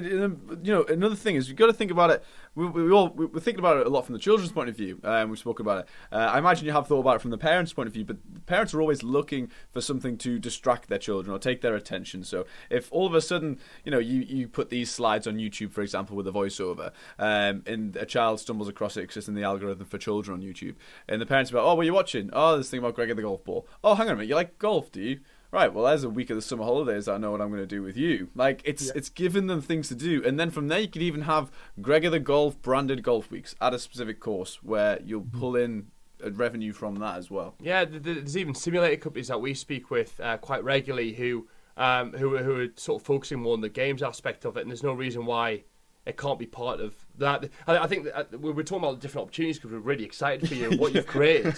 you know another thing is you've got to think about it. We, we all we're thinking about it a lot from the children's point of view. Um, we've spoken about it. Uh, I imagine you have thought about it from the parents' point of view, but parents are always looking for something to distract their children or take their attention. So if all of a sudden you know you, you put these slides on YouTube, for example, with a voiceover, um, and a child stumbles across it, because it's in the algorithm for children on YouTube, and the parents are about, oh, what are you watching? Oh, this thing about Greg and the golf ball. Oh, hang on a minute, you like golf, do you? Right, well, as a week of the summer holidays, I know what I'm going to do with you. Like it's yeah. it's giving them things to do, and then from there you could even have Gregor the Golf branded golf weeks at a specific course where you'll mm-hmm. pull in revenue from that as well. Yeah, there's even simulator companies that we speak with uh, quite regularly who um, who who are sort of focusing more on the games aspect of it, and there's no reason why it can't be part of that. I, think that uh, we're talking about different opportunities because we're really excited for you and what you've [LAUGHS] created.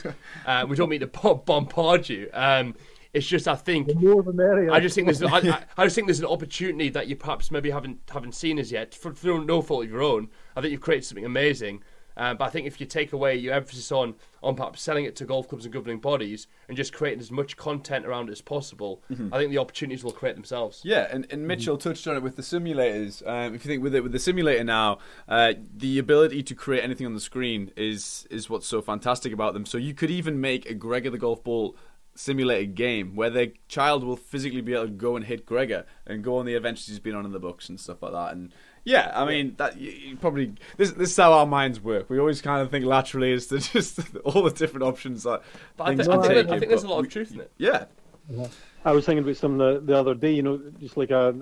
uh, we don't mean to [LAUGHS] bombard you. Um, it's just I think the more the merrier. I just think there's [LAUGHS] I, I, just think there's an opportunity that you perhaps maybe haven't haven't seen as yet for, for no fault of your own. I think you've created something amazing. Uh, but I think if you take away your emphasis on on perhaps selling it to golf clubs and governing bodies and just creating as much content around it as possible, mm-hmm. I think the opportunities will create themselves. Yeah, and, and Mitchell mm-hmm. touched on it with the simulators. Um, if you think with it with the simulator now, uh, the ability to create anything on the screen is is what's so fantastic about them. So you could even make a Gregor the golf ball simulated game where the child will physically be able to go and hit Gregor and go on the adventures he's been on in the books and stuff like that. And yeah, I mean that you probably this this is how our minds work. We always kind of think laterally as to [LAUGHS] just all the different options that. But I, th- I, think, I think there's a lot of truth in it. Yeah. yeah. I was thinking about some the, the other day. You know, just like a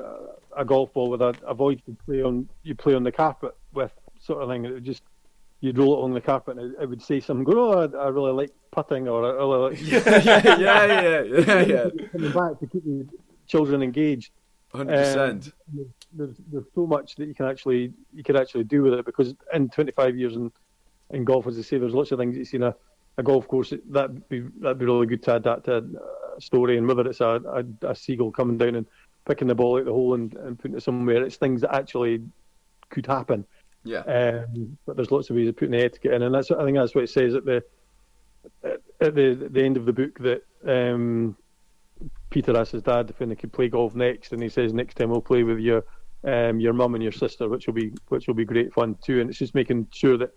a golf ball with a, a void you play on you play on the carpet with sort of thing. It would just you'd roll it on the carpet and it, would say something. Go, oh, I, I, really like putting, or I really like. [LAUGHS] yeah, yeah, yeah, yeah, yeah. [LAUGHS] Coming back to keep the children engaged. Hundred um, percent. There's there's so much that you can actually you can actually do with it because in 25 years in in golf, as I say, there's lots of things you see in a, a golf course that be that'd be really good to add that to a story, and whether it's a, a, a seagull coming down and picking the ball out the hole and, and putting it somewhere. It's things that actually could happen. Yeah. Um, but there's lots of ways of putting the etiquette in, and that's I think that's what it says at the at the the end of the book that um, Peter asks his dad if he could play golf next, and he says next time we'll play with your um, your mum and your sister, which will be which will be great fun too. And it's just making sure that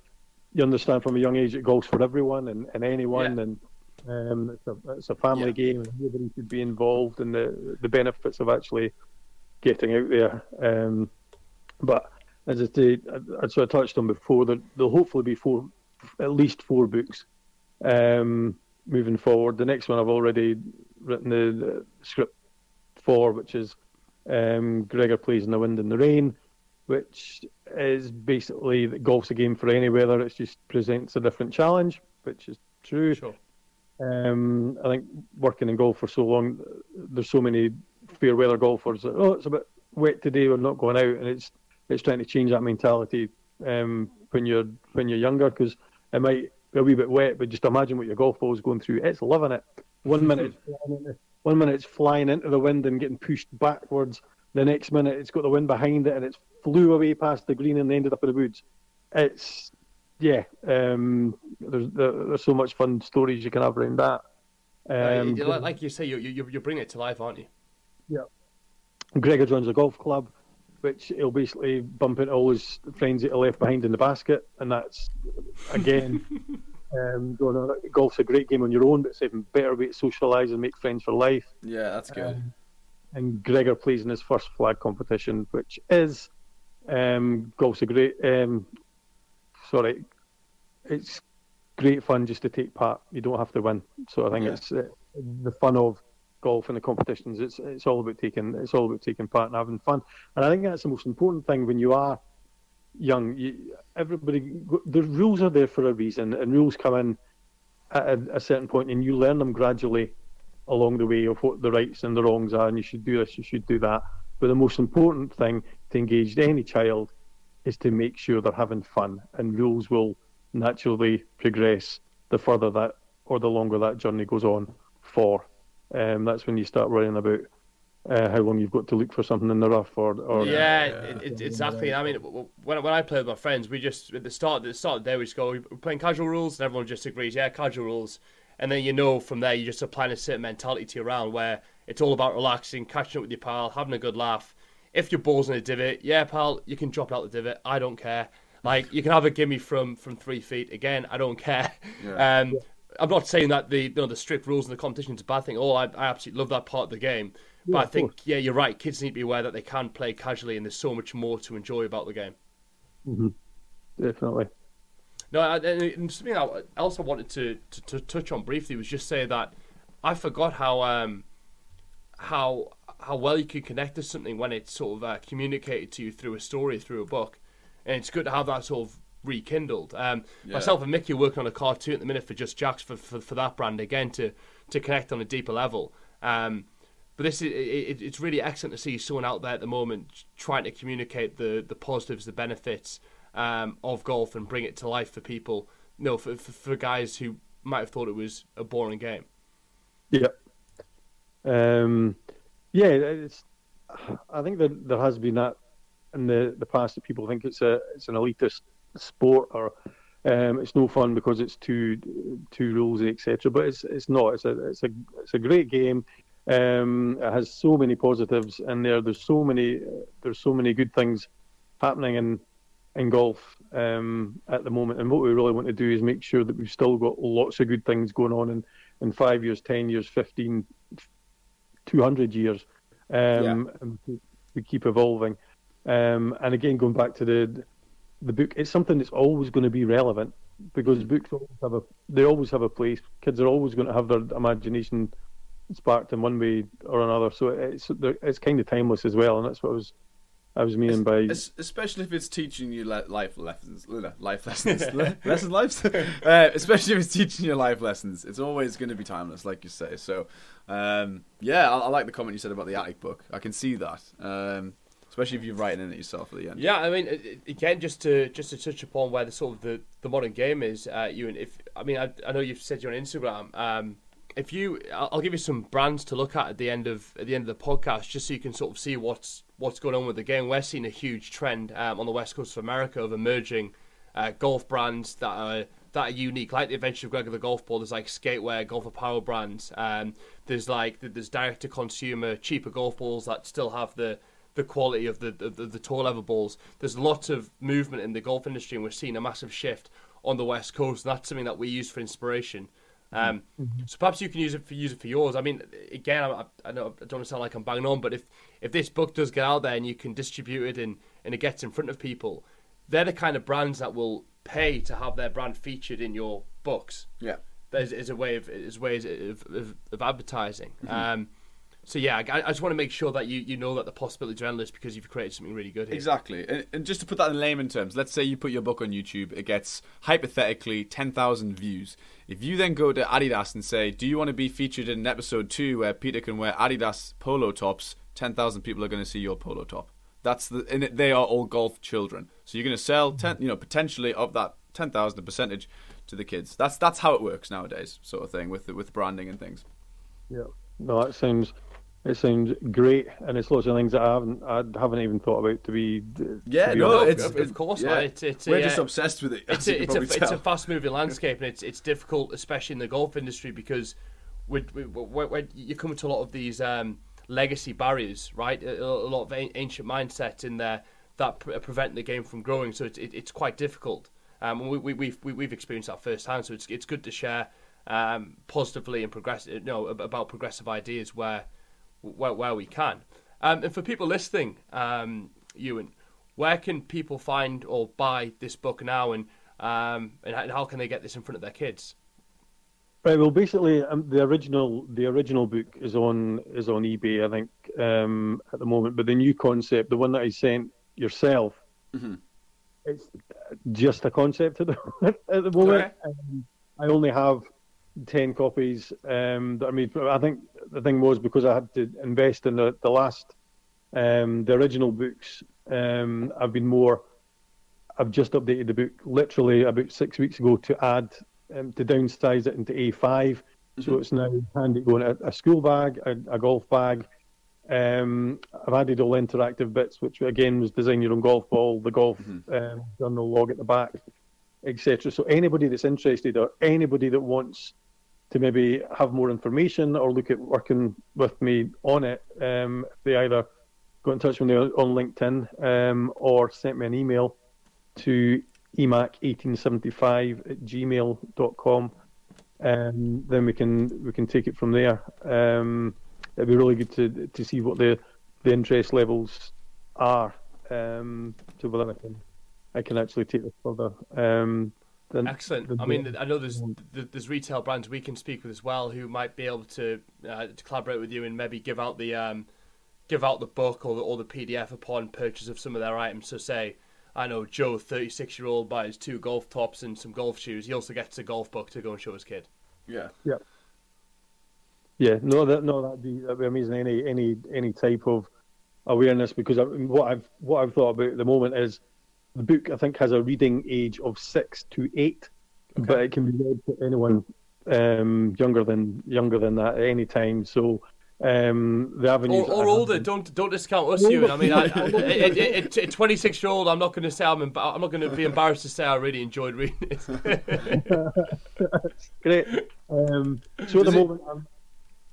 you understand from a young age that golf's for everyone and, and anyone, yeah. and um, it's a it's a family yeah. game, and everybody should be involved in the the benefits of actually getting out there. Um, but as I say, I, I touched on before, there, there'll hopefully be four, at least four books um, moving forward. The next one I've already written the, the script for, which is um, Gregor plays in the wind and the rain, which is basically that golf's a game for any weather. It just presents a different challenge, which is true. Sure. Um, I think working in golf for so long, there's so many fair weather golfers that oh, it's a bit wet today, we're not going out, and it's it's trying to change that mentality um, when you're when you're younger because it might be a wee bit wet, but just imagine what your golf ball is going through. It's loving it. One minute, one minute it's flying into the wind and getting pushed backwards. The next minute it's got the wind behind it and it's flew away past the green and ended up in the woods. It's yeah. Um, there's there's so much fun stories you can have around that. Um, like you say, you you you bring it to life, aren't you? Yeah. Gregor runs a golf club which he'll basically bump into all his friends that are left behind in the basket, and that's again. [LAUGHS] um, going on, golf's a great game on your own, but it's even better way to socialise and make friends for life. Yeah, that's good. Um, and Gregor plays in his first flag competition, which is um, golf's a great. Um, sorry, it's great fun just to take part. You don't have to win, so I think yeah. it's uh, the fun of golf and the competitions. It's it's all about taking it's all about taking part and having fun. And I think that's the most important thing when you are young. You, everybody, the rules are there for a reason, and rules come in at a, a, certain point, and you learn them gradually along the way of what the rights and the wrongs are. And you should do this, you should do that. But the most important thing to engage any child is to make sure they're having fun, and rules will naturally progress the further that or the longer that journey goes on for um, that's when you start worrying about uh, how long you've got to look for something in the rough or, or yeah, it, it, exactly. I mean, when when I play with my friends, we just at the start at the start of the day we just go we're playing casual rules, and everyone just agrees, yeah, casual rules, and then you know from there you just applying a certain mentality to your round where it's all about relaxing, catching up with your pal, having a good laugh. If your ball's in a divot, yeah, pal, you can drop out the divot. I don't care. Like you can have a gimme from from three feet. Again, I don't [LAUGHS] care. Yeah. Um, I'm not saying that the you know, the strict rules in the competition is a bad thing. Oh, I, I absolutely love that part of the game. But I think, yeah, you're right. Kids need to be aware that they can play casually, and there's so much more to enjoy about the game. Mm-hmm. Definitely. No, and something else I wanted to, to, to, touch on briefly was just say that I forgot how um, how how well you can connect to something when it's sort of uh, communicated to you through a story, through a book, and it's good to have that sort of rekindled. Um, yeah. Myself and Mickey are working on a cartoon at the minute for Just Jacks for, for, for that brand again to to connect on a deeper level. Um, but this is it, it's really excellent to see someone out there at the moment trying to communicate the the positives, the benefits um, of golf, and bring it to life for people. You know, for, for, for guys who might have thought it was a boring game. Yeah. Um, yeah, it's. I think that there has been that in the, the past that people think it's a it's an elitist sport or um, it's no fun because it's too too rulesy, etc. But it's it's not. It's a it's a it's a great game. Um, it has so many positives in there. There's so many there's so many good things happening in in golf um, at the moment. And what we really want to do is make sure that we've still got lots of good things going on in, in five years, ten years, 15, 200 years. Um, yeah. we keep evolving. Um, and again, going back to the the book it's something that's always going to be relevant because mm. books always have a they always have a place. Kids are always going to have their imagination sparked in one way or another. So it's it's kind of timeless as well, and that's what I was I was meaning by especially if it's teaching you life lessons, life lessons, [LAUGHS] lessons, lives. [LAUGHS] Uh, especially if it's teaching you life lessons, it's always going to be timeless, like you say. So, um, yeah, I, I, like the comment you said about the attic book. I can see that. Um, especially if you're writing in it yourself at the end. Yeah, I mean, again, just to just to touch upon where the sort of the, the modern game is, uh, and if I mean, I, I know you've said you're on Instagram. Um, if you, I'll give you some brands to look at at the end of at the end of the podcast, just so you can sort of see what's what's going on with the game. We're seeing a huge trend um, on the west coast of America of emerging uh, golf brands that are that are unique, like the Adventure of Gregor the golf ball. There's like skatewear, golf apparel brands. Um, there's like there's direct to consumer cheaper golf balls that still have the the quality of the, the the tour level balls. There's lots of movement in the golf industry, and we're seeing a massive shift on the west coast. And that's something that we use for inspiration. Um, mm-hmm. So perhaps you can use it for use it for yours. I mean, again, I, I, know, I don't sound like I'm banging on, but if if this book does get out there and you can distribute it and and it gets in front of people, they're the kind of brands that will pay to have their brand featured in your books. Yeah, there's is a way of is ways of, of, of advertising. Mm-hmm. Um, so yeah, I, I, just want to make sure that you, you know that the possibilities are endless because you've created something really good here. Exactly, and, and, just to put that in layman terms, let's say you put your book on YouTube, it gets hypothetically ten thousand views. If you then go to Adidas and say, "Do you want to be featured in episode two where Peter can wear Adidas polo tops?" Ten thousand people are going to see your polo top. That's the and they are all golf children. So you're going to sell mm-hmm. ten, you know, potentially of that ten thousand percentage to the kids. That's that's how it works nowadays, sort of thing with with branding and things. Yeah, no, that sounds it sounds great, and it's lots of things that I haven't, I haven't even thought about to be. Yeah, to be no, it's, of, of course, yeah. It's, it's, We're just obsessed with it. It's a, it's, a, it's a fast-moving [LAUGHS] landscape, and it's it's difficult, especially in the golf industry, because when, when you come to a lot of these um, legacy barriers, right? A, a, lot of ancient mindsets in there that pre- prevent the game from growing, so it's it, it's quite difficult. Um, we, we, we've we, have we have experienced that firsthand, so it's it's good to share um, positively and progressive, you know, about progressive ideas where where, where we can. Um, and for people listening, um, Euan, where can people find or buy this book now, and um, and how can they get this in front of their kids? Right. Well, basically, um, the original the original book is on is on eBay, I think, um, at the moment. But the new concept, the one that I sent yourself, mm-hmm. it's just a concept at the, [LAUGHS] at the moment. Okay. Um, I only have ten copies um, that are made. I think the thing was because I had to invest in the the last um, the original books. Um, I've been more. I've just updated the book literally about six weeks ago to add um, to downsize it into A5. Mm-hmm. So it's now handy going a, a school bag, a, a golf bag. Um, I've added all interactive bits, which again was design your own golf ball, the golf mm-hmm. um, journal log at the back, etc. So anybody that's interested or anybody that wants to maybe have more information or look at working with me on it, um, they either got in touch with me on LinkedIn um, or sent me an email to emac1875 at gmail.com. Um, then we can we can take it from there. Um, it'd be really good to to see what the the interest levels are, um, to whether I can I can actually take this further. Um, Excellent. The, I mean, I know there's there's retail brands we can speak with as well who might be able to uh, to collaborate with you and maybe give out the um, give out the book or the, or the PDF upon purchase of some of their items. So say, I know Joe, 36 year old, buys two golf tops and some golf shoes. He also gets a golf book to go and show his kid. Yeah. Yeah. Yeah. No, that no, that'd be that'd be amazing. Any any any type of awareness because I, what I've what I've thought about at the moment is the book I think has a reading age of six to eight, okay. but it can be read to anyone um, younger than younger than that at any time. So um, the avenues or, or older. Don't don't discount us, you. I mean, I, [LAUGHS] a twenty six year old. I'm not going to say I'm. Emba- I'm not going to be embarrassed to say I really enjoyed reading it. [LAUGHS] Great. Um, so at the moment, I'm,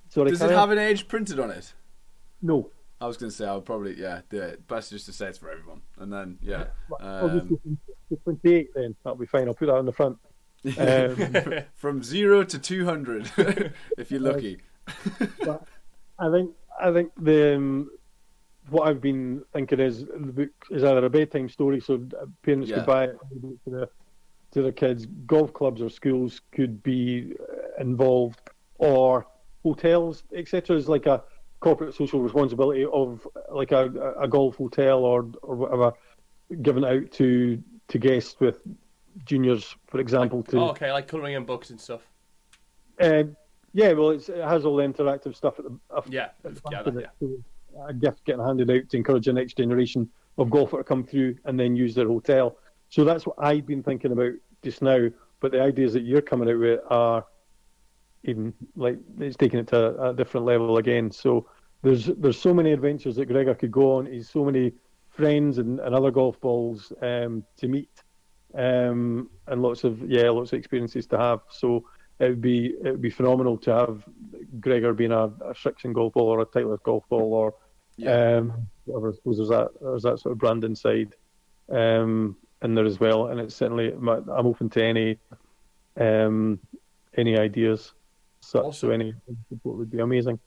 sorry, does it have an age printed on it? No. I was going to say I'll probably yeah do it. Best just to say it's for everyone, and then yeah. Um, Twenty-eight, then that'll be fine. I'll put that on the front. [LAUGHS] Um, From zero to two hundred, [LAUGHS] if you're lucky. [LAUGHS] I think I think the um, what I've been thinking is the book is either a bedtime story, so parents yeah. could buy it to the to their kids. Golf clubs or schools could be involved, or hotels, etc. Is like a corporate social responsibility of like a, a golf hotel or or whatever given out to to guests with juniors, for example. Like, to oh, okay, like colouring in books and stuff. Um, yeah, well, it has all the interactive stuff at the yeah, at the yeah, that, yeah. So a gift getting handed out to encourage the next generation of golfer to come through and then use their hotel. So that's what I've been thinking about just now. But the ideas that you're coming out with are even like it's taken it to a, a different level again. So there's there's so many adventures that Gregor could go on. He's so many friends and, and other golf balls um, to meet, um, and lots of yeah, lots of experiences to have. So it would be it would be phenomenal to have Gregor being a, a Srixon golf ball or a Titleist golf ball or Yeah. um, whatever. I suppose there's that there's that sort of brand inside um, in there as well. And it's certainly I'm open to any um, any ideas. So, Awesome. so any support would be amazing.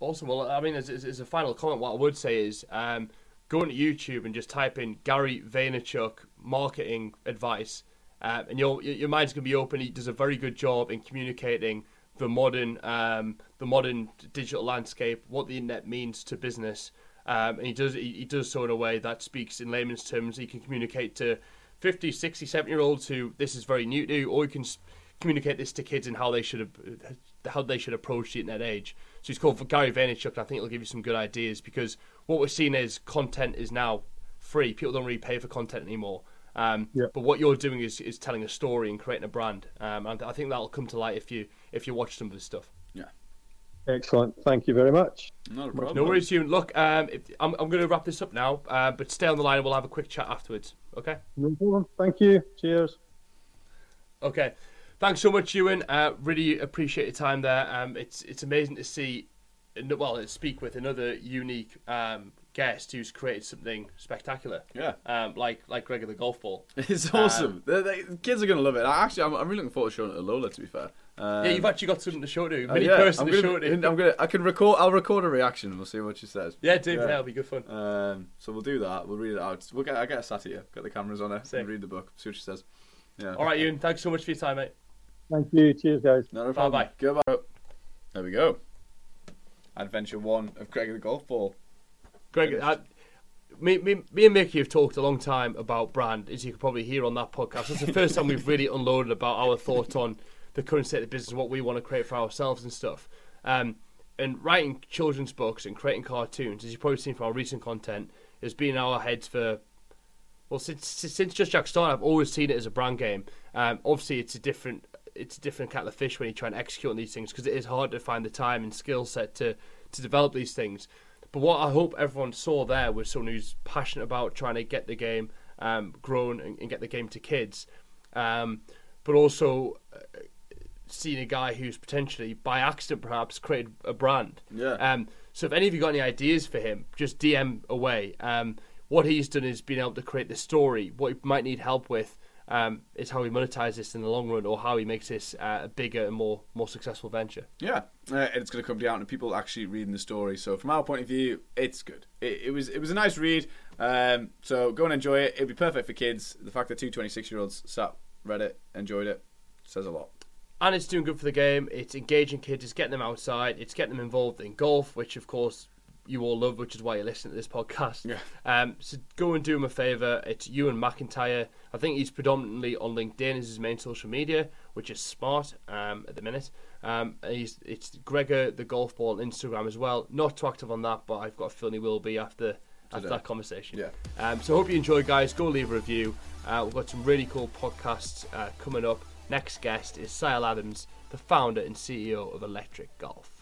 Awesome. Well, I mean, as, as, as a final comment, what I would say is um, go onto YouTube and just type in Gary Vaynerchuk marketing advice, uh, and your your your mind's going to be open. He does a very good job in communicating the modern um, the modern digital landscape, what the internet means to business, um, and he does he, he does so in a way that speaks in layman's terms. He can communicate to 50, 60, 70 year olds who this is very new to, or he can communicate this to kids and how they should have, how they should approach the internet age. So he's called for Gary Vaynerchuk, and I think it'll give you some good ideas because what we're seeing is content is now free. People don't really pay for content anymore. Um, Yeah. But what you're doing is, is telling a story and creating a brand, um, and I think that'll come to light if you if you watch some of this stuff. Yeah. Excellent. Thank you very much. Not a problem. No worries, Euan. Look, um, if, I'm I'm going to wrap this up now, uh, but stay on the line and we'll have a quick chat afterwards. Okay. No problem. Thank you. Cheers. Okay. Thanks so much, Euan. Uh, really appreciate your time there. Um, it's it's amazing to see, well, speak with another unique um, guest who's created something spectacular. Yeah. Um, like like Gregor the golf ball. [LAUGHS] It's awesome. the, the kids are gonna love it. I Actually, I'm, I'm really looking forward to showing it to Lola. To be fair. Um, yeah, you've actually got something to show to. uh, Mini yeah, person I'm to gonna, show to. I'm gonna. I can record. I'll record a reaction. We'll see what she says. Yeah, dude, Yeah. that'll be good fun. Um, so we'll do that. We'll read it out. We'll get. I get a sat here. Got the cameras on her. Sick. And read the book. See what she says. Yeah. All right, Euan. Thanks so much for your time, mate. Thank you. Cheers, guys. Not a problem. Bye-bye. Goodbye. There we go. Adventure one of Greg the golf ball. Greg, I, me, me, me and Mickey have talked a long time about brand, as you can probably hear on that podcast. It's the first time we've really unloaded about our thoughts on the current state of the business, what we want to create for ourselves and stuff. Um, and writing children's books and creating cartoons, as you've probably seen from our recent content, has been in our heads for well since since Just Jack started. I've always seen it as a brand game. Um, obviously, it's a different it's a different kettle of fish when you try and execute on these things because it is hard to find the time and skill set to to develop these things. But what I hope everyone saw there was someone who's passionate about trying to get the game um, grown and, and get the game to kids, um, but also uh, seeing a guy who's potentially by accident perhaps created a brand. Yeah. Um, so if any of you got any ideas for him, just DM away. Um, what he's done is been able to create the story. What he might need help with um, is how he monetizes this in the long run, or how he makes this uh, a bigger and more more successful venture. Yeah, uh, it's going to come down to people actually reading the story. So from our point of view, it's good. It, it was it was a nice read. Um, so go and enjoy it. It'd be perfect for kids. The fact that two 26 year olds sat, read it, enjoyed it, says a lot. and it's doing good for the game. It's engaging kids. It's getting them outside. It's getting them involved in golf, which of course you all love, which is why you're listening to this podcast. Yeah. Um, so go and do him a favour. It's Euan McIntyre. I think he's predominantly on LinkedIn as his main social media, which is smart um, at the minute. Um, he's it's Gregor the golf ball on Instagram as well. Not too active on that, but I've got a feeling he will be after after Today. that conversation. Yeah. Um, so hope you enjoy, guys. Go leave a review. Uh, we've got some really cool podcasts uh, coming up. Next guest is Sile Adams, the founder and CEO of Electric Golf.